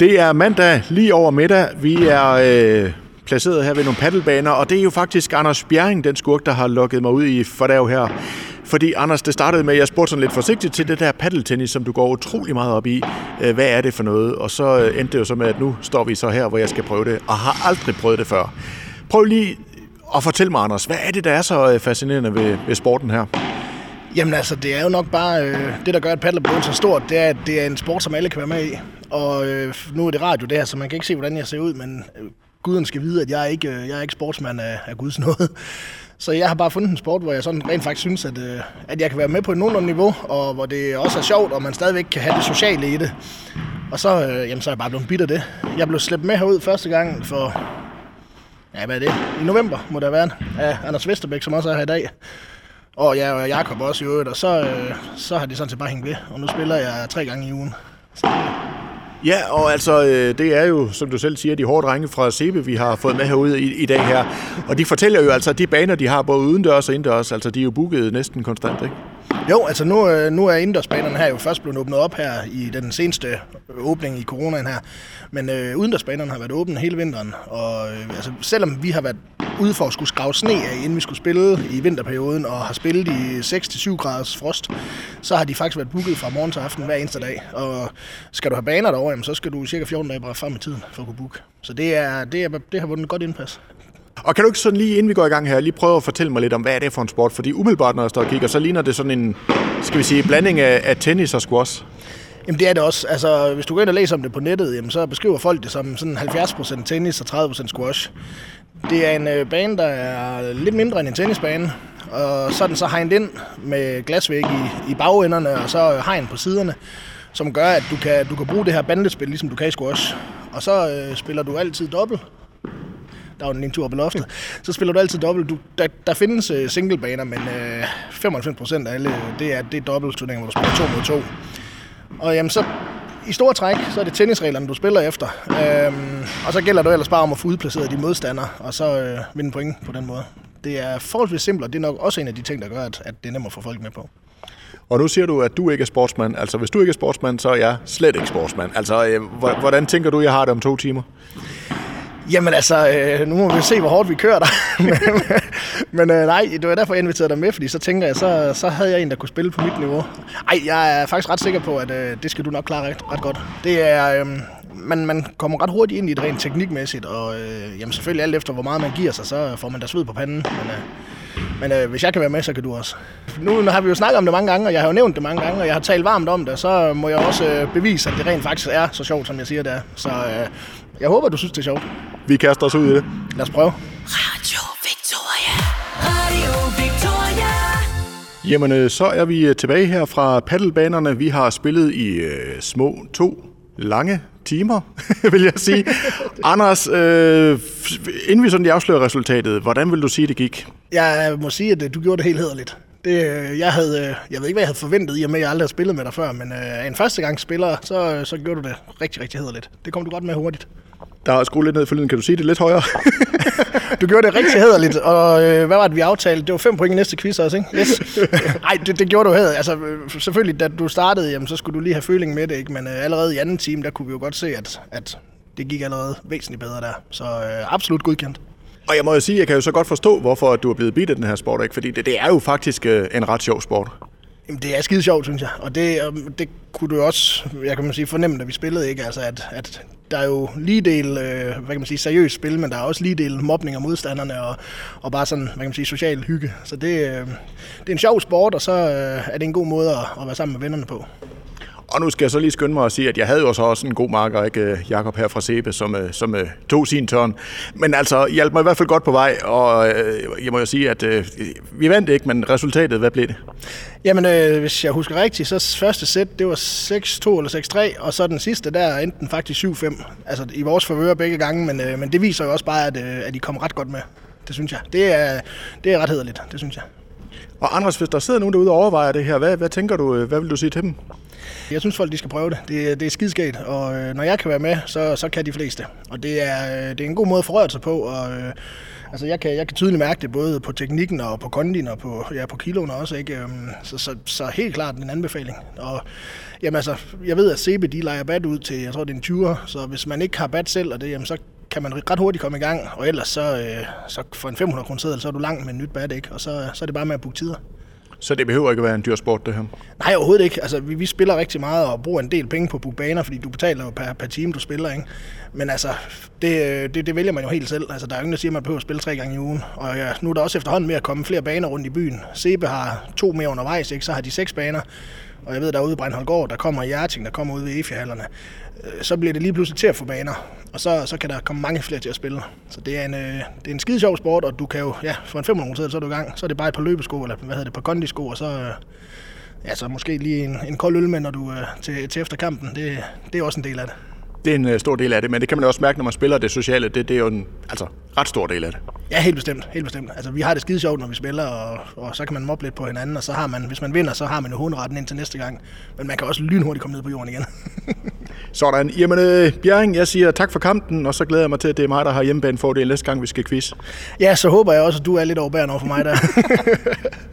Det er mandag lige over middag. Vi er øh, placeret her ved nogle paddelbaner, og det er jo faktisk Anders Bjerring, den skurk, der har lukket mig ud i fordav her. Fordi Anders, det startede med, at jeg spurgte sådan lidt forsigtigt til det der paddeltennis, som du går utrolig meget op i. Øh, hvad er det for noget? Og så øh, endte det jo så med, at nu står vi så her, hvor jeg skal prøve det, og har aldrig prøvet det før. Prøv lige at fortælle mig, Anders, hvad er det, der er så øh, fascinerende ved, ved sporten her? Jamen altså, det er jo nok bare øh, det, der gør, at paddleboard så stort, det er, at det er en sport, som alle kan være med i. Og øh, nu er det radio der, så man kan ikke se, hvordan jeg ser ud, men øh, guden skal vide, at jeg er ikke, øh, jeg er ikke sportsmand af, af guds nåde. Så jeg har bare fundet en sport, hvor jeg sådan rent faktisk synes, at, øh, at jeg kan være med på et nogenlunde niveau, og hvor det også er sjovt, og man stadigvæk kan have det sociale i det. Og så, øh, jamen, så er jeg bare blevet bitter det. Jeg blev slæbt med herud første gang for, ja, hvad er det? I november må det have været, af Anders Vesterbæk, som også er her i dag. Og jeg og Jakob også i øvrigt, og så, øh, så har de sådan set bare hængt ved. Og nu spiller jeg tre gange i ugen. Så, Ja, og altså, øh, det er jo, som du selv siger, de hårde drenge fra Sebe, vi har fået med herude i, i dag her. Og de fortæller jo altså, at de baner, de har både udendørs og indendørs, altså de er jo booket næsten konstant, ikke? jo, altså nu, øh, nu er indendørsbanerne her jo først blevet åbnet op her i den seneste åbning i coronaen her. Men øh, udendørsbanerne har været åbne hele vinteren. Og øh, altså, selvom vi har været ude for at skulle skrave sne af, inden vi skulle spille i vinterperioden, og har spillet i 6-7 graders frost, så har de faktisk været booket fra morgen til aften hver eneste dag. Og skal du have baner derovre, jamen, så skal du cirka 14 dage bare frem i tiden for at kunne booke. Så det, er, det, er, det har vundet et godt indpas. Og kan du ikke sådan lige, inden vi går i gang her, lige prøve at fortælle mig lidt om, hvad er det for en sport? Fordi umiddelbart, når jeg står og kigger, så ligner det sådan en, skal vi sige, blanding af, af tennis og squash. Jamen det er det også. Altså, hvis du går ind og læser om det på nettet, jamen, så beskriver folk det som sådan 70% tennis og 30% squash. Det er en øh, bane, der er lidt mindre end en tennisbane, og så er den så hegnet ind med glasvæg i, i bagenderne og så hegn på siderne, som gør, at du kan, du kan bruge det her bandespil, ligesom du kan i squash. Og så øh, spiller du altid dobbelt. Der er jo en tur op i loftet. Så spiller du altid dobbelt. Du, der, der findes øh, singlebaner, men øh, 95% af alle, det er, det er dobbeltturneringer, hvor du spiller to mod to. Og jamen, så i store træk, så er det tennisreglerne, du spiller efter. Øhm, og så gælder det ellers bare om at få udplaceret de modstandere, og så øh, vinde point på den måde. Det er forholdsvis simpelt, og det er nok også en af de ting, der gør, at, at det er nemmere at få folk med på. Og nu siger du, at du ikke er sportsmand. Altså, hvis du ikke er sportsmand, så er jeg slet ikke sportsmand. Altså, øh, hvordan tænker du, jeg har det om to timer? Jamen altså, øh, nu må vi se, hvor hårdt vi kører der. men men øh, nej, det var derfor, jeg inviterede dig med, fordi så tænker jeg, så, så havde jeg en, der kunne spille på mit niveau. Ej, jeg er faktisk ret sikker på, at øh, det skal du nok klare ret, ret godt. Det er, øh, man, man kommer ret hurtigt ind i det rent teknikmæssigt, og øh, jamen selvfølgelig alt efter, hvor meget man giver sig, så får man da sved på panden. Men, øh, men øh, hvis jeg kan være med, så kan du også. Nu har vi jo snakket om det mange gange, og jeg har jo nævnt det mange gange, og jeg har talt varmt om det, så må jeg også øh, bevise, at det rent faktisk er så sjovt, som jeg siger det er. Så øh, jeg håber, du synes, det er sjovt. Vi kaster os ud i det. Lad os prøve. Radio Victoria. Radio Victoria. Jamen, øh, så er vi øh, tilbage her fra paddelbanerne. Vi har spillet i øh, små to lange timer, vil jeg sige. Anders, øh, inden vi sådan lige afslører resultatet, hvordan vil du sige, det gik? Jeg må sige, at øh, du gjorde det helt hederligt. Det, jeg, havde, jeg ved ikke, hvad jeg havde forventet, i og med, at jeg aldrig har spillet med dig før, men øh, en førstegangsspiller, så, øh, så gjorde du det rigtig, rigtig hederligt. Det kom du godt med hurtigt. Der er skruet lidt ned for lyden. Kan du sige det lidt højere? Du gjorde det rigtig hederligt, og øh, hvad var det, vi aftalte? Det var fem point i næste quiz også, ikke? Yes. Nej, det, det gjorde du hederligt. Altså, øh, selvfølgelig, da du startede, jamen, så skulle du lige have føling med det, ikke? Men øh, allerede i anden time, der kunne vi jo godt se, at, at det gik allerede væsentligt bedre der. Så øh, absolut godkendt. Og jeg må jo sige, jeg kan jo så godt forstå, hvorfor du er blevet bidt af den her sport, ikke? Fordi det, det er jo faktisk øh, en ret sjov sport. Jamen, det er skide sjovt, synes jeg. Og det, øhm, det kunne du også, jeg kan man sige, fornemme, da vi spillede, ikke? Altså, at, at der er jo lige del, øh, hvad kan man sige, seriøst spil, men der er også lige del mobning af modstanderne, og, og bare sådan, hvad kan man sige, social hygge. Så det, øh, det er en sjov sport, og så øh, er det en god måde at, at være sammen med vennerne på. Og nu skal jeg så lige skynde mig at sige, at jeg havde jo så også en god marker, ikke Jakob her fra Sebe, som, øh, som øh, tog sin tørn. Men altså, hjalp mig i hvert fald godt på vej, og øh, jeg må jo sige, at øh, vi vandt ikke, men resultatet, hvad blev det? Jamen, øh, hvis jeg husker rigtigt, så første sæt, det var 6-2 eller 6-3, og så den sidste, der endte den faktisk 7-5. Altså i vores favør begge gange, men, øh, men det viser jo også bare, at, øh, at I kom ret godt med. Det synes jeg. Det er, det er ret hederligt, det synes jeg. Og Anders, hvis der sidder nogen derude og overvejer det her, hvad, hvad tænker du, øh, hvad vil du sige til dem? Jeg synes folk, de skal prøve det. Det, det er skidskægt, og øh, når jeg kan være med, så, så kan de fleste. Og det er, øh, det er en god måde at forrøre sig på, og øh, altså jeg, kan, jeg kan tydeligt mærke det både på teknikken og på kondien og på, ja, på kiloen også. Ikke? Øhm, så, så, så helt klart en anbefaling. Og jamen altså, jeg ved, at CB de leger bat ud til, jeg tror det er en 20'er, så hvis man ikke har bat selv, og det, jamen, så kan man ret hurtigt komme i gang, og ellers så, øh, så for en 500 kroner seddel, så er du langt med en nyt ikke? og så, så er det bare med at booke tider. Så det behøver ikke at være en dyr sport, det her. Nej, overhovedet ikke. Altså, vi, vi spiller rigtig meget og bruger en del penge på at booke baner, fordi du betaler jo per, per time, du spiller, ikke? Men altså, det, det, det vælger man jo helt selv. Altså, der er ingen, der siger, at man behøver at spille tre gange i ugen. Og ja, nu er der også efterhånden med at komme flere baner rundt i byen. Sebe har to mere undervejs, ikke? Så har de seks baner. Og jeg ved, derude i Breinholdgård, der kommer Hjerting, der kommer ud ved Efjehallerne. Øh, så bliver det lige pludselig til at få baner. Og så, så kan der komme mange flere til at spille. Så det er en, øh, det er en skide sjov sport, og du kan jo, ja, for en 500 kroner så er du i gang. Så er det bare et par løbesko, eller hvad hedder det, et par kondisko, og så, øh, ja, så måske lige en, en kold øl med, når du øh, til, til efter kampen. Det, det er også en del af det. Det er en øh, stor del af det, men det kan man også mærke, når man spiller det sociale. Det, det er jo en altså, ret stor del af det. Ja, helt bestemt. Helt bestemt. Altså, vi har det skide sjovt, når vi spiller, og, og så kan man mobbe lidt på hinanden, og så har man, hvis man vinder, så har man jo hovedretten ind til næste gang. Men man kan også lynhurtigt komme ned på jorden igen. Sådan. Jamen, øh, Bjerring, jeg siger tak for kampen, og så glæder jeg mig til, at det er mig, der har hjemmebane fordel næste gang, vi skal quiz. ja, så håber jeg også, at du er lidt overbærende over for mig der.